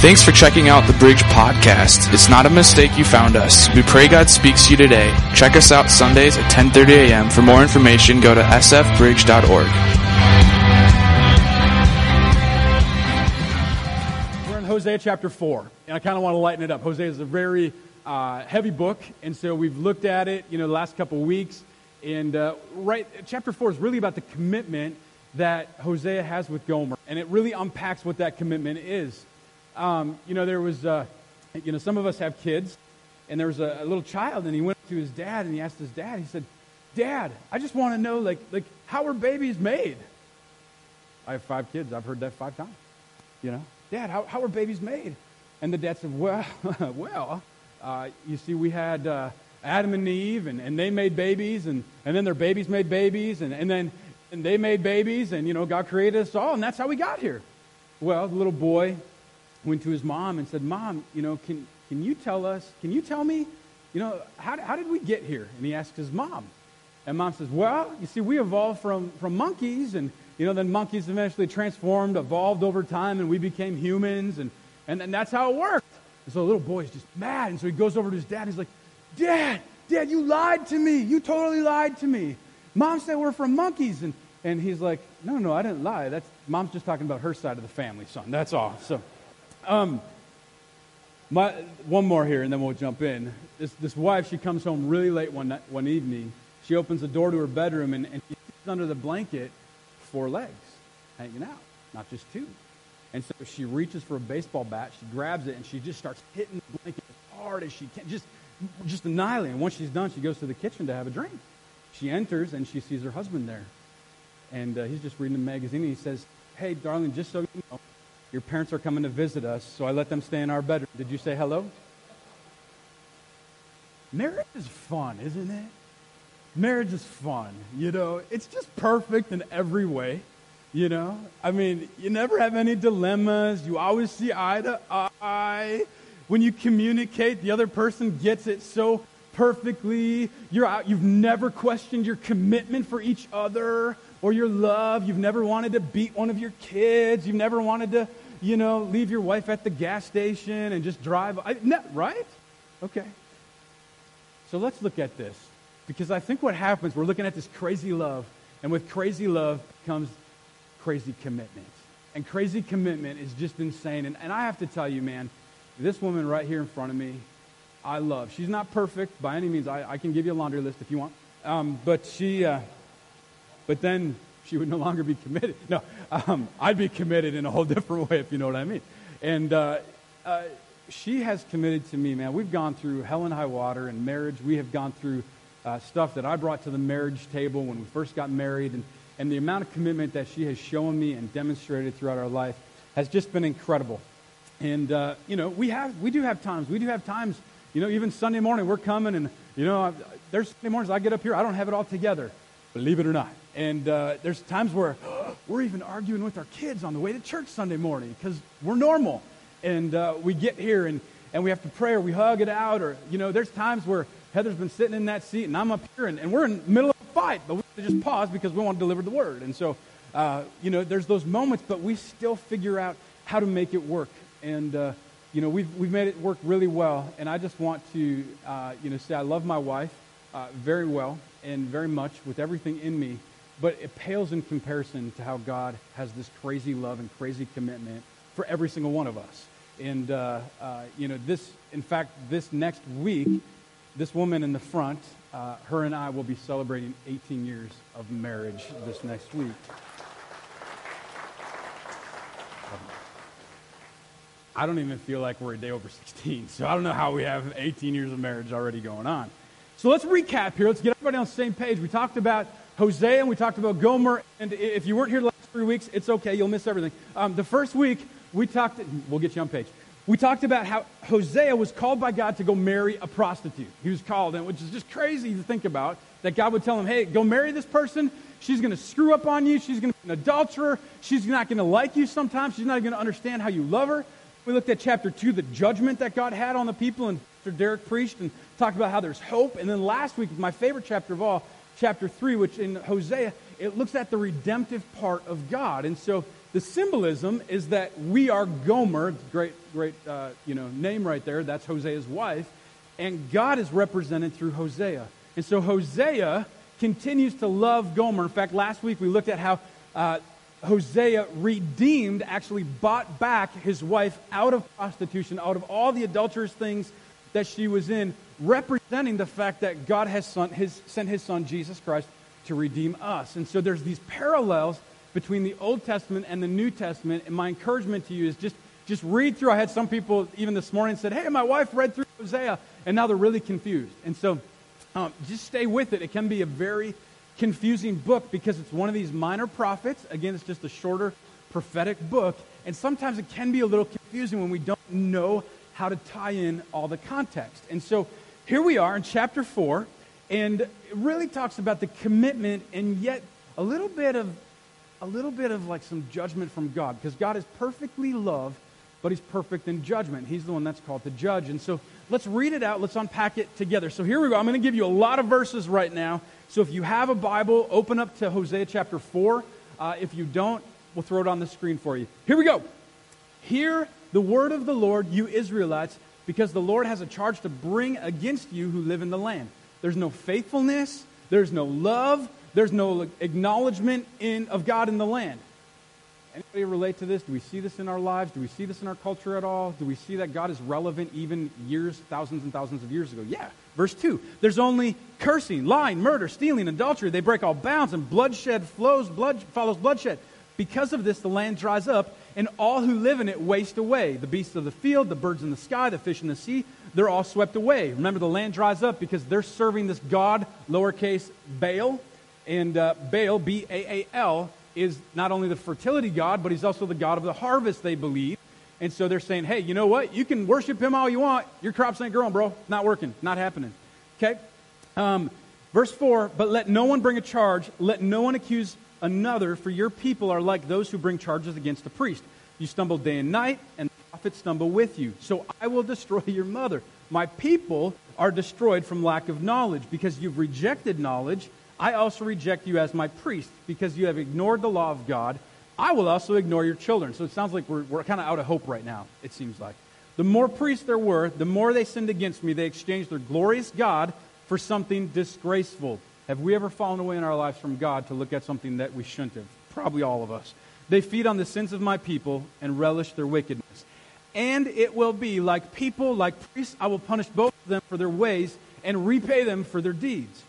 Thanks for checking out the Bridge Podcast. It's not a mistake you found us. We pray God speaks to you today. Check us out Sundays at 10:30 a.m. For more information, go to sfbridge.org. We're in Hosea chapter 4, and I kind of want to lighten it up. Hosea is a very uh, heavy book, and so we've looked at it, you know, the last couple weeks. And uh, right, chapter 4 is really about the commitment that Hosea has with Gomer, and it really unpacks what that commitment is. Um, you know, there was, uh, you know, some of us have kids, and there was a, a little child, and he went to his dad, and he asked his dad, he said, Dad, I just want to know, like, like, how are babies made? I have five kids. I've heard that five times. You know, Dad, how, how are babies made? And the dad said, Well, well, uh, you see, we had uh, Adam and Eve, and, and they made babies, and, and then their babies made babies, and, and then and they made babies, and, you know, God created us all, and that's how we got here. Well, the little boy went to his mom and said, Mom, you know, can, can you tell us, can you tell me, you know, how, how did we get here? And he asked his mom. And mom says, Well, you see, we evolved from, from monkeys, and, you know, then monkeys eventually transformed, evolved over time, and we became humans, and, and, and that's how it worked. And so the little boy is just mad, and so he goes over to his dad, and he's like, Dad, Dad, you lied to me. You totally lied to me. Mom said we're from monkeys. And, and he's like, No, no, I didn't lie. That's, Mom's just talking about her side of the family, son. That's all. So, um, my, one more here, and then we'll jump in. This, this wife, she comes home really late one, night, one evening. She opens the door to her bedroom, and, and she sees under the blanket four legs hanging out, not just two. And so she reaches for a baseball bat, she grabs it, and she just starts hitting the blanket as hard as she can, just, just annihilating. Once she's done, she goes to the kitchen to have a drink. She enters, and she sees her husband there. And uh, he's just reading the magazine, and he says, Hey, darling, just so you know, your parents are coming to visit us, so I let them stay in our bedroom. Did you say hello? Marriage is fun, isn't it? Marriage is fun. You know, it's just perfect in every way. You know, I mean, you never have any dilemmas. You always see eye to eye. When you communicate, the other person gets it so perfectly. You're out, you've never questioned your commitment for each other or your love. You've never wanted to beat one of your kids. You've never wanted to, you know, leave your wife at the gas station and just drive. I, right? Okay. So let's look at this. Because I think what happens, we're looking at this crazy love. And with crazy love comes crazy commitment. And crazy commitment is just insane. And, and I have to tell you, man, this woman right here in front of me, I love. She's not perfect by any means. I, I can give you a laundry list if you want. Um, but she, uh, but then she would no longer be committed. No, um, I'd be committed in a whole different way if you know what I mean. And uh, uh, she has committed to me, man. We've gone through hell and high water and marriage. We have gone through uh, stuff that I brought to the marriage table when we first got married. And, and the amount of commitment that she has shown me and demonstrated throughout our life has just been incredible. And, uh, you know, we, have, we do have times. We do have times, you know, even Sunday morning, we're coming and, you know, there's Sunday mornings I get up here, I don't have it all together, believe it or not. And uh, there's times where we're even arguing with our kids on the way to church Sunday morning because we're normal. And uh, we get here and, and we have to pray or we hug it out. Or, you know, there's times where Heather's been sitting in that seat and I'm up here and, and we're in the middle of a fight, but we just pause because we want to deliver the word. And so, uh, you know, there's those moments, but we still figure out how to make it work. And, uh, you know, we've, we've made it work really well. And I just want to, uh, you know, say I love my wife uh, very well and very much with everything in me but it pales in comparison to how God has this crazy love and crazy commitment for every single one of us. And, uh, uh, you know, this, in fact, this next week, this woman in the front, uh, her and I will be celebrating 18 years of marriage this next week. I don't even feel like we're a day over 16, so I don't know how we have 18 years of marriage already going on. So let's recap here. Let's get everybody on the same page. We talked about Hosea and we talked about Gomer. And if you weren't here the last three weeks, it's okay. You'll miss everything. Um, the first week, we talked, we'll get you on page. We talked about how Hosea was called by God to go marry a prostitute. He was called, and which is just crazy to think about, that God would tell him, hey, go marry this person. She's going to screw up on you. She's going to be an adulterer. She's not going to like you sometimes. She's not going to understand how you love her. We looked at chapter 2, the judgment that God had on the people, and Dr. Derek preached and talked about how there's hope. And then last week, my favorite chapter of all, chapter 3, which in Hosea, it looks at the redemptive part of God. And so the symbolism is that we are Gomer, great, great, uh, you know, name right there. That's Hosea's wife. And God is represented through Hosea. And so Hosea continues to love Gomer. In fact, last week we looked at how uh, Hosea redeemed, actually bought back his wife out of prostitution, out of all the adulterous things that she was in, representing the fact that God has son, his, sent his son, Jesus Christ, to redeem us. And so there's these parallels between the Old Testament and the New Testament. And my encouragement to you is just, just read through. I had some people even this morning said, Hey, my wife read through Hosea, and now they're really confused. And so um, just stay with it. It can be a very confusing book because it's one of these minor prophets. Again, it's just a shorter prophetic book. And sometimes it can be a little confusing when we don't know how to tie in all the context. And so here we are in chapter 4, and it really talks about the commitment and yet a little bit of a little bit of like some judgment from God because God is perfectly love, but he's perfect in judgment. He's the one that's called to judge. And so let's read it out. Let's unpack it together. So here we go. I'm going to give you a lot of verses right now. So if you have a Bible, open up to Hosea chapter 4. Uh, if you don't, we'll throw it on the screen for you. Here we go. Hear the word of the Lord, you Israelites, because the Lord has a charge to bring against you who live in the land. There's no faithfulness, there's no love, there's no acknowledgement in, of God in the land. Anybody relate to this? Do we see this in our lives? Do we see this in our culture at all? Do we see that God is relevant even years, thousands and thousands of years ago? Yeah. Verse 2 There's only cursing, lying, murder, stealing, adultery. They break all bounds, and bloodshed flows, blood follows bloodshed. Because of this, the land dries up, and all who live in it waste away. The beasts of the field, the birds in the sky, the fish in the sea, they're all swept away. Remember, the land dries up because they're serving this god, lowercase Baal. And uh, Baal, B A A L, is not only the fertility god, but he's also the god of the harvest, they believe. And so they're saying, hey, you know what? You can worship him all you want. Your crops ain't growing, bro. Not working. Not happening. Okay? Um, verse 4 But let no one bring a charge. Let no one accuse another, for your people are like those who bring charges against the priest. You stumble day and night, and the prophets stumble with you. So I will destroy your mother. My people are destroyed from lack of knowledge. Because you've rejected knowledge, I also reject you as my priest. Because you have ignored the law of God, I will also ignore your children. So it sounds like we're, we're kind of out of hope right now, it seems like. The more priests there were, the more they sinned against me. They exchanged their glorious God for something disgraceful. Have we ever fallen away in our lives from God to look at something that we shouldn't have? Probably all of us. They feed on the sins of my people and relish their wickedness. And it will be like people, like priests, I will punish both of them for their ways and repay them for their deeds.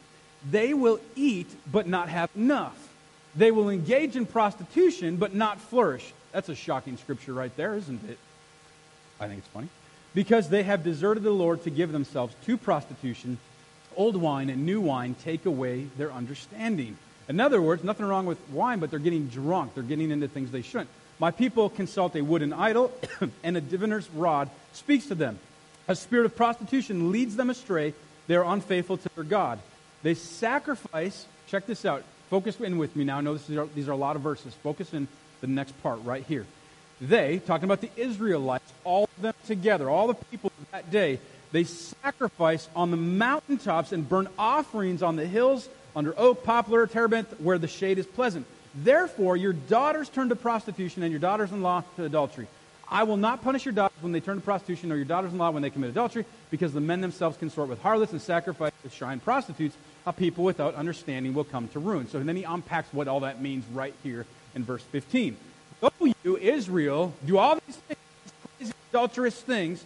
They will eat but not have enough. They will engage in prostitution but not flourish. That's a shocking scripture right there, isn't it? I think it's funny. Because they have deserted the Lord to give themselves to prostitution old wine and new wine take away their understanding. In other words, nothing wrong with wine, but they're getting drunk. They're getting into things they shouldn't. My people consult a wooden idol, and a diviner's rod speaks to them. A spirit of prostitution leads them astray. They are unfaithful to their God. They sacrifice, check this out. Focus in with me now. I know are, these are a lot of verses. Focus in the next part right here. They, talking about the Israelites, all of them together, all the people of that day, they sacrifice on the mountaintops and burn offerings on the hills under oak, poplar, terebinth, where the shade is pleasant. Therefore, your daughters turn to prostitution and your daughters in law to adultery. I will not punish your daughters when they turn to prostitution or your daughters in law when they commit adultery, because the men themselves consort with harlots and sacrifice with shrine prostitutes. A people without understanding will come to ruin. So then he unpacks what all that means right here in verse 15. Though you, Israel, do all these things, adulterous things,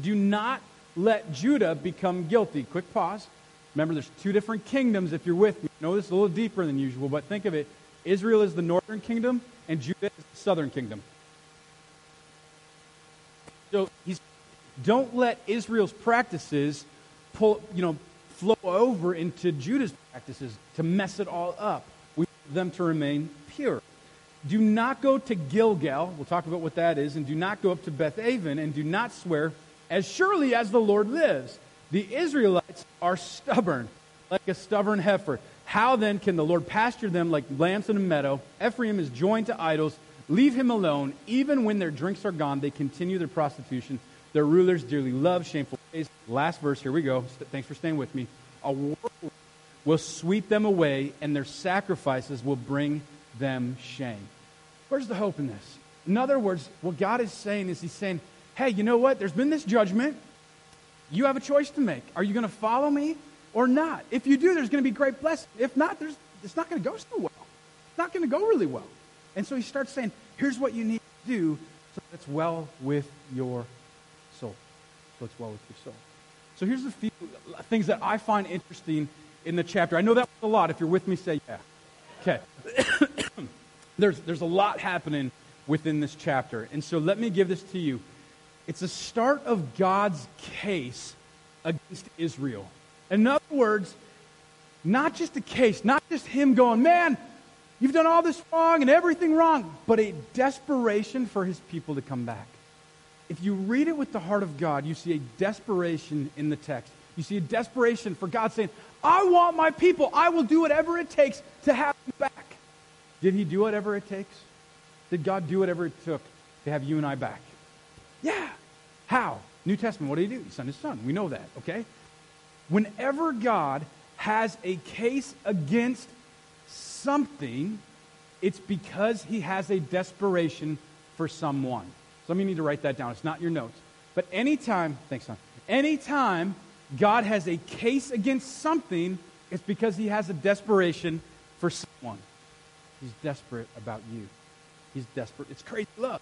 do not let Judah become guilty. Quick pause. Remember, there's two different kingdoms if you're with me. I know this is a little deeper than usual, but think of it. Israel is the northern kingdom, and Judah is the southern kingdom. So he's, don't let Israel's practices pull, you know, flow over into Judah's practices to mess it all up. We want them to remain pure. Do not go to Gilgal. We'll talk about what that is. And do not go up to Beth Aven. And do not swear as surely as the Lord lives. The Israelites are stubborn, like a stubborn heifer. How then can the Lord pasture them like lambs in a meadow? Ephraim is joined to idols. Leave him alone. Even when their drinks are gone, they continue their prostitution. Their rulers dearly love shameful ways. Last verse, here we go. Thanks for staying with me. A whirlwind will sweep them away, and their sacrifices will bring them shame. Where's the hope in this? In other words, what God is saying is He's saying, hey, you know what? There's been this judgment. You have a choice to make. Are you going to follow me or not? If you do, there's going to be great blessing. If not, there's, it's not going to go so well. It's not going to go really well. And so He starts saying, here's what you need to do so it's well with your. Well with your soul. So here's a few things that I find interesting in the chapter. I know that was a lot. If you're with me, say yeah. Okay. there's, there's a lot happening within this chapter. And so let me give this to you. It's a start of God's case against Israel. In other words, not just a case, not just him going, man, you've done all this wrong and everything wrong, but a desperation for his people to come back. If you read it with the heart of God, you see a desperation in the text. You see a desperation for God saying, I want my people. I will do whatever it takes to have them back. Did he do whatever it takes? Did God do whatever it took to have you and I back? Yeah. How? New Testament, what did he do? He sent his son. We know that, okay? Whenever God has a case against something, it's because he has a desperation for someone. Some of you need to write that down. It's not your notes. But anytime, thanks, son. Anytime God has a case against something, it's because he has a desperation for someone. He's desperate about you. He's desperate. It's crazy love.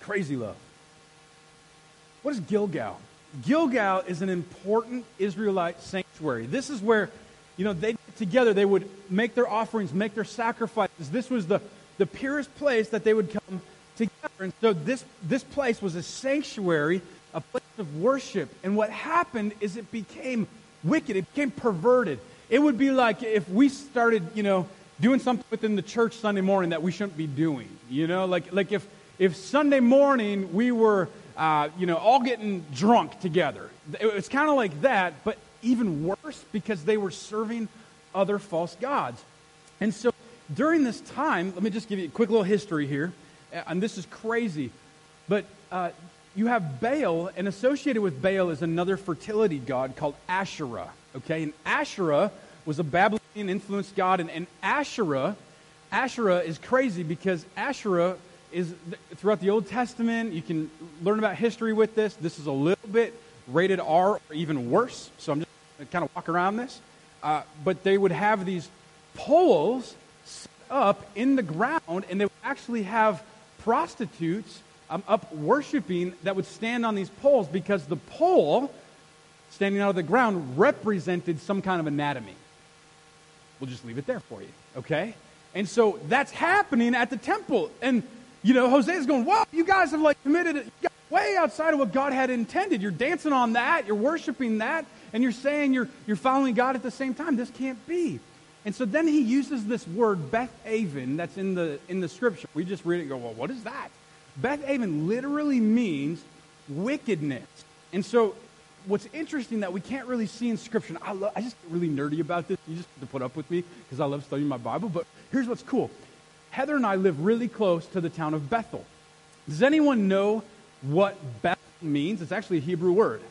Crazy love. What is Gilgal? Gilgal is an important Israelite sanctuary. This is where, you know, they together, they would make their offerings, make their sacrifices. This was the, the purest place that they would come together. And so this, this place was a sanctuary, a place of worship. And what happened is it became wicked, it became perverted. It would be like if we started, you know, doing something within the church Sunday morning that we shouldn't be doing. You know, like, like if, if Sunday morning we were, uh, you know, all getting drunk together. It's kind of like that, but even worse because they were serving other false gods. And so during this time, let me just give you a quick little history here. And this is crazy. But uh, you have Baal, and associated with Baal is another fertility god called Asherah. Okay? And Asherah was a Babylonian influenced god. And, and Asherah, Asherah is crazy because Asherah is throughout the Old Testament. You can learn about history with this. This is a little bit rated R or even worse. So I'm just kind of walk around this. Uh, but they would have these poles up in the ground, and they would actually have prostitutes um, up worshiping that would stand on these poles because the pole standing out of the ground represented some kind of anatomy. We'll just leave it there for you, okay? And so that's happening at the temple. And, you know, Hosea's going, Wow, you guys have like committed it way outside of what God had intended. You're dancing on that, you're worshiping that, and you're saying you're, you're following God at the same time. This can't be. And so then he uses this word Beth Aven that's in the, in the scripture. We just read it and go, well, what is that? Beth Aven literally means wickedness. And so what's interesting that we can't really see in scripture, I, I just get really nerdy about this. You just have to put up with me because I love studying my Bible. But here's what's cool. Heather and I live really close to the town of Bethel. Does anyone know what Bethel means? It's actually a Hebrew word.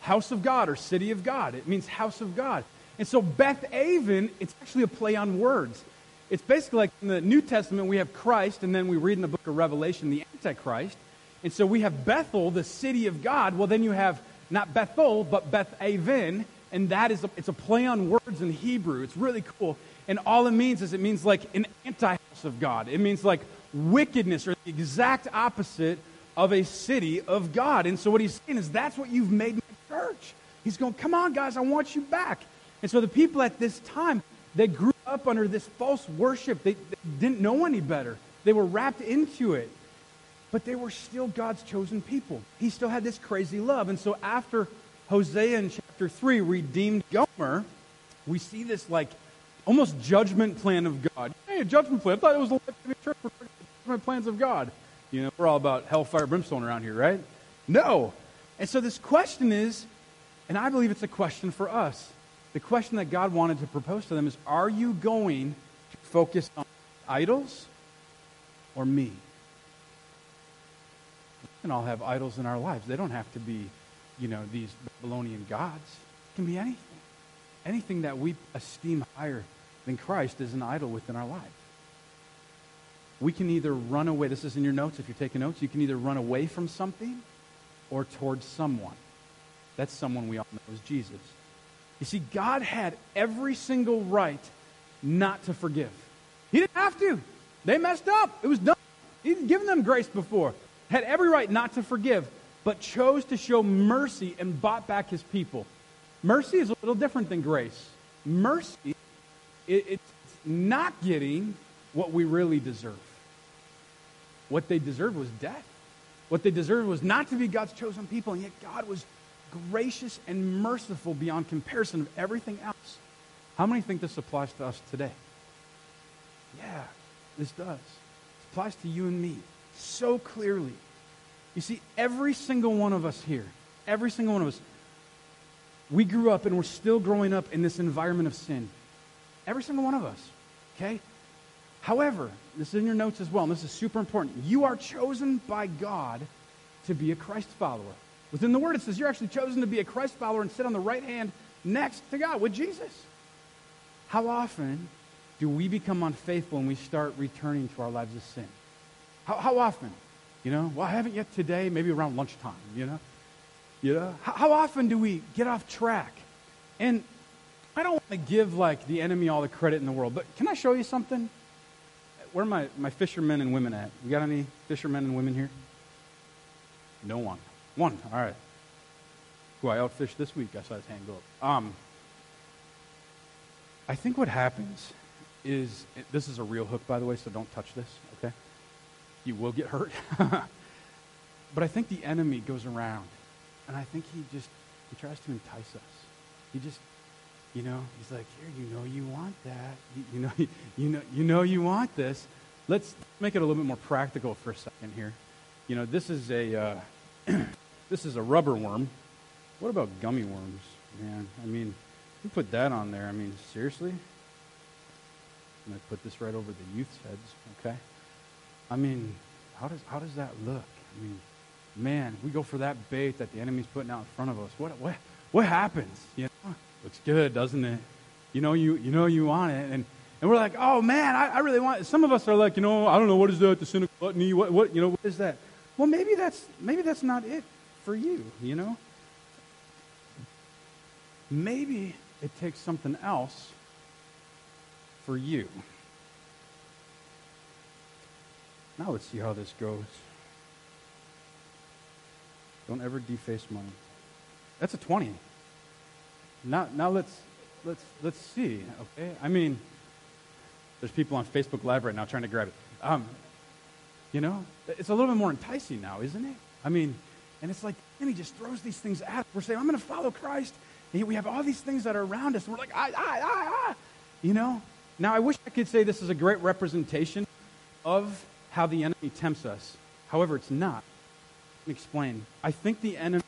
House of God or city of God. It means house of God. And so Beth Aven, it's actually a play on words. It's basically like in the New Testament, we have Christ, and then we read in the book of Revelation the Antichrist. And so we have Bethel, the city of God. Well, then you have not Bethel, but Beth Aven, and that is a, it's a play on words in Hebrew. It's really cool. And all it means is it means like an anti-house of God. It means like wickedness or the exact opposite of a city of God. And so what he's saying is that's what you've made my church. He's going, come on, guys, I want you back. And so the people at this time, they grew up under this false worship. They, they didn't know any better. They were wrapped into it. But they were still God's chosen people. He still had this crazy love. And so after Hosea in chapter 3 redeemed Gomer, we see this like almost judgment plan of God. Hey, a judgment plan. I thought it was the life church for plans of God. You know, we're all about hellfire brimstone around here, right? No. And so this question is, and I believe it's a question for us the question that God wanted to propose to them is Are you going to focus on idols or me? We can all have idols in our lives. They don't have to be, you know, these Babylonian gods. It can be anything. Anything that we esteem higher than Christ is an idol within our life. We can either run away. This is in your notes if you're taking notes. You can either run away from something or towards someone. That's someone we all know is Jesus. You see, God had every single right not to forgive. He didn't have to. They messed up. It was done. He'd given them grace before. Had every right not to forgive, but chose to show mercy and bought back his people. Mercy is a little different than grace. Mercy, it, it's not getting what we really deserve. What they deserved was death. What they deserved was not to be God's chosen people, and yet God was gracious and merciful beyond comparison of everything else. How many think this applies to us today? Yeah, this does. It applies to you and me so clearly. You see, every single one of us here, every single one of us, we grew up and we're still growing up in this environment of sin. Every single one of us, okay? However, this is in your notes as well, and this is super important. You are chosen by God to be a Christ follower. Within the word, it says you're actually chosen to be a Christ follower and sit on the right hand next to God with Jesus. How often do we become unfaithful and we start returning to our lives of sin? How, how often? You know, well, I haven't yet today, maybe around lunchtime, you know? You know? How, how often do we get off track? And I don't want to give like the enemy all the credit in the world, but can I show you something? Where are my, my fishermen and women at? We got any fishermen and women here? No one. One, all right. Who I outfished this week, I saw his hand go up. Um, I think what happens is this is a real hook, by the way, so don't touch this, okay? You will get hurt. but I think the enemy goes around, and I think he just he tries to entice us. He just, you know, he's like, here, you know, you want that. You, you know, you, know, you know, you want this. Let's make it a little bit more practical for a second here. You know, this is a uh, this is a rubber worm. What about gummy worms, man? I mean, you put that on there. I mean, seriously? I'm going to put this right over the youth's heads, okay? I mean, how does, how does that look? I mean, man, we go for that bait that the enemy's putting out in front of us. What, what, what happens? You know, looks good, doesn't it? You know you, you know you want it. And, and we're like, oh, man, I, I really want it. Some of us are like, you know, I don't know, what is that, the sin of gluttony? What, what, you know, what is that? Well, maybe that's, maybe that's not it for you, you know? Maybe it takes something else for you. Now let's see how this goes. Don't ever deface money. That's a 20. Now, now let's, let's, let's see, okay? I mean, there's people on Facebook Live right now trying to grab it. Um, you know, it's a little bit more enticing now, isn't it? I mean, and it's like, and he just throws these things at us. We're saying, I'm going to follow Christ. And we have all these things that are around us. We're like, ah, ah, ah, ah. You know? Now, I wish I could say this is a great representation of how the enemy tempts us. However, it's not. Let me explain. I think the enemy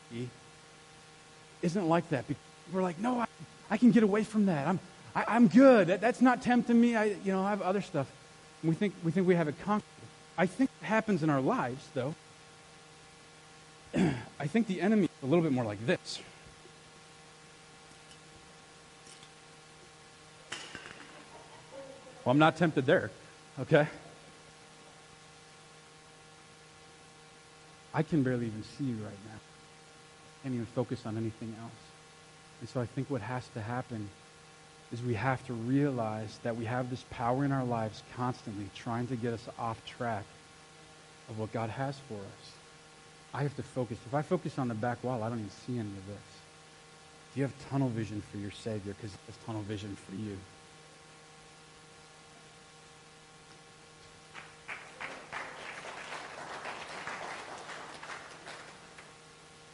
isn't like that. We're like, no, I, I can get away from that. I'm, I, am i am good. That, that's not tempting me. I, you know, I have other stuff. And we think, we think we have it conquered. I think it happens in our lives, though. I think the enemy is a little bit more like this. Well, I'm not tempted there, okay? I can barely even see you right now. I can't even focus on anything else. And so I think what has to happen is we have to realize that we have this power in our lives constantly trying to get us off track of what God has for us. I have to focus. If I focus on the back wall, I don't even see any of this. Do you have tunnel vision for your Savior? Because has tunnel vision for you.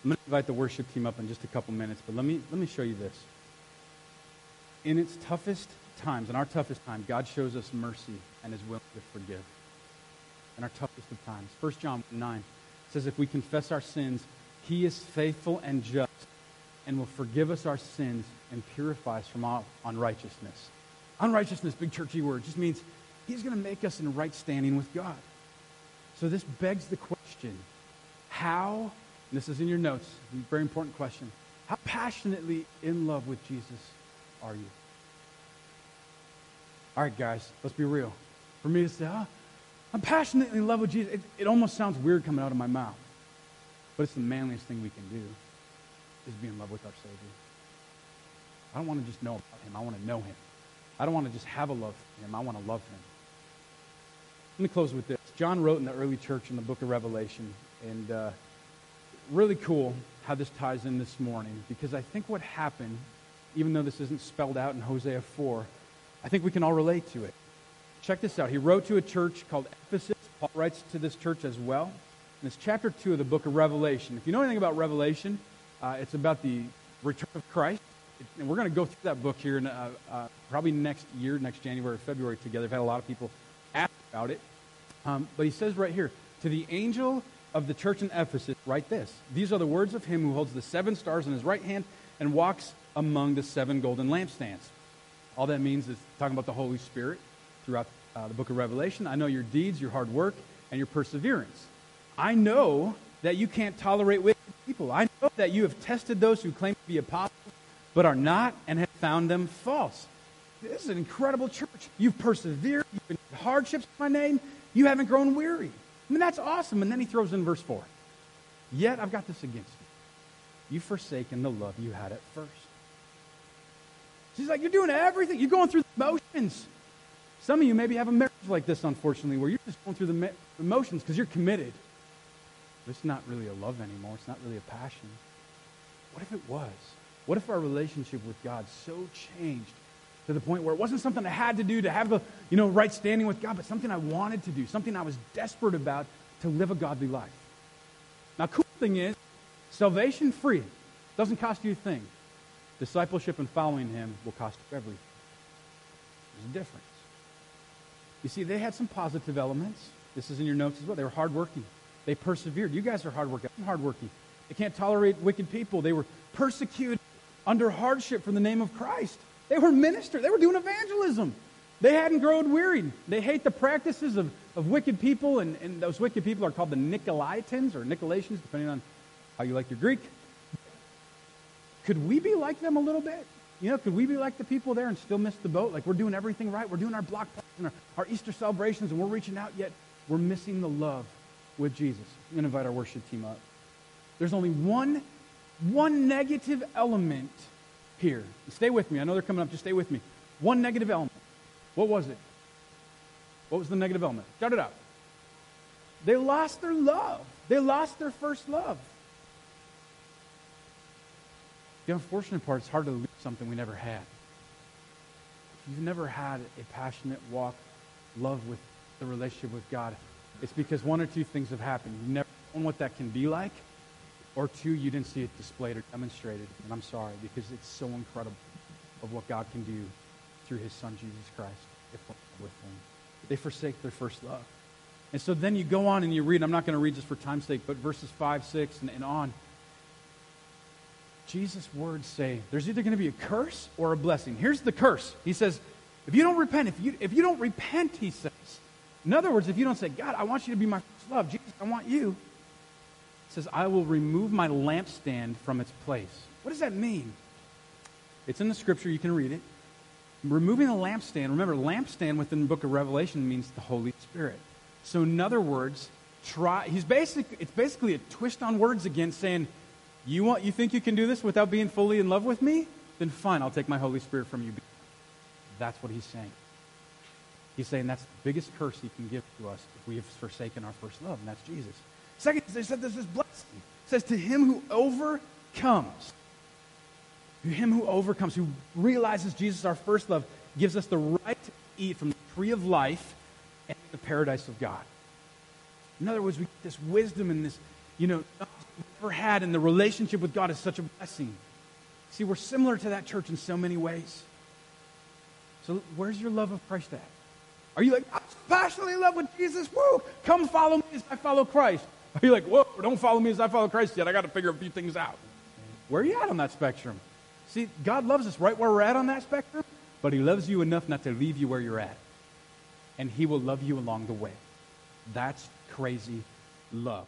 I'm going to invite the worship team up in just a couple minutes, but let me, let me show you this. In its toughest times, in our toughest time, God shows us mercy and is willing to forgive. In our toughest of times. 1 John 9 says, If we confess our sins, he is faithful and just and will forgive us our sins and purify us from all unrighteousness. Unrighteousness, big churchy word, just means he's going to make us in right standing with God. So this begs the question how this is in your notes, very important question. How passionately in love with Jesus are you? All right, guys, let's be real. For me to say, oh, I'm passionately in love with Jesus, it, it almost sounds weird coming out of my mouth. But it's the manliest thing we can do, is be in love with our Savior. I don't want to just know about him. I want to know him. I don't want to just have a love for him. I want to love him. Let me close with this. John wrote in the early church in the book of Revelation, and uh, really cool how this ties in this morning because I think what happened, even though this isn't spelled out in Hosea 4, I think we can all relate to it. Check this out. He wrote to a church called Ephesus. Paul writes to this church as well. And it's chapter 2 of the book of Revelation. If you know anything about Revelation, uh, it's about the return of Christ. And we're going to go through that book here in, uh, uh, probably next year, next January or February together. I've had a lot of people ask about it. Um, but he says right here, to the angel of the church in Ephesus, write this. These are the words of him who holds the seven stars in his right hand and walks among the seven golden lampstands. All that means is talking about the Holy Spirit throughout uh, the book of Revelation. I know your deeds, your hard work, and your perseverance. I know that you can't tolerate wicked people. I know that you have tested those who claim to be apostles but are not and have found them false. This is an incredible church. You've persevered, you've been hardships for my name, you haven't grown weary. I mean, that's awesome. And then he throws in verse 4. Yet I've got this against you. You've forsaken the love you had at first. She's like, You're doing everything. You're going through the motions. Some of you maybe have a marriage like this, unfortunately, where you're just going through the emotions because you're committed. But it's not really a love anymore. It's not really a passion. What if it was? What if our relationship with God so changed to the point where it wasn't something I had to do to have the you know right standing with God, but something I wanted to do, something I was desperate about to live a godly life. Now, cool thing is, salvation free doesn't cost you a thing. Discipleship and following Him will cost you everything. There's a difference. You see, they had some positive elements. This is in your notes as well. They were hardworking. They persevered. You guys are hardworking. I'm hardworking. They can't tolerate wicked people. They were persecuted under hardship for the name of Christ. They were ministers. They were doing evangelism. They hadn't grown wearied. They hate the practices of, of wicked people, and, and those wicked people are called the Nicolaitans or Nicolaitans, depending on how you like your Greek. Could we be like them a little bit? You know, could we be like the people there and still miss the boat? Like we're doing everything right. We're doing our block parties and our, our Easter celebrations, and we're reaching out, yet we're missing the love with Jesus. I'm going to invite our worship team up. There's only one, one negative element here. Stay with me. I know they're coming up. Just stay with me. One negative element. What was it? What was the negative element? Shout it out. They lost their love. They lost their first love. The unfortunate part, it's hard to lose something we never had. If you've never had a passionate walk, love with the relationship with God, it's because one or two things have happened. You've never known what that can be like, or two, you didn't see it displayed or demonstrated. And I'm sorry because it's so incredible of what God can do through his son, Jesus Christ, if with him. They forsake their first love. And so then you go on and you read, I'm not going to read this for time's sake, but verses 5, 6, and, and on. Jesus' words say there's either going to be a curse or a blessing. Here's the curse. He says, if you don't repent, if you, if you don't repent, he says, in other words, if you don't say, God, I want you to be my first love, Jesus, I want you, says, I will remove my lampstand from its place. What does that mean? It's in the scripture, you can read it. Removing the lampstand, remember, lampstand within the book of Revelation means the Holy Spirit. So, in other words, try, he's basic, it's basically a twist on words again, saying, you, want, you think you can do this without being fully in love with me? Then fine, I'll take my Holy Spirit from you. That's what he's saying. He's saying that's the biggest curse he can give to us if we have forsaken our first love, and that's Jesus. Second, they said there's this blessing. It says, to him who overcomes, to him who overcomes, who realizes Jesus, our first love, gives us the right to eat from the tree of life and the paradise of God. In other words, we get this wisdom and this, you know, never had, and the relationship with God is such a blessing. See, we're similar to that church in so many ways. So, where's your love of Christ at? Are you like, I'm passionately in love with Jesus? Woo! Come follow me as I follow Christ. Are you like, whoa, don't follow me as I follow Christ yet? I got to figure a few things out. Where are you at on that spectrum? See, God loves us right where we're at on that spectrum, but He loves you enough not to leave you where you're at. And He will love you along the way. That's crazy love.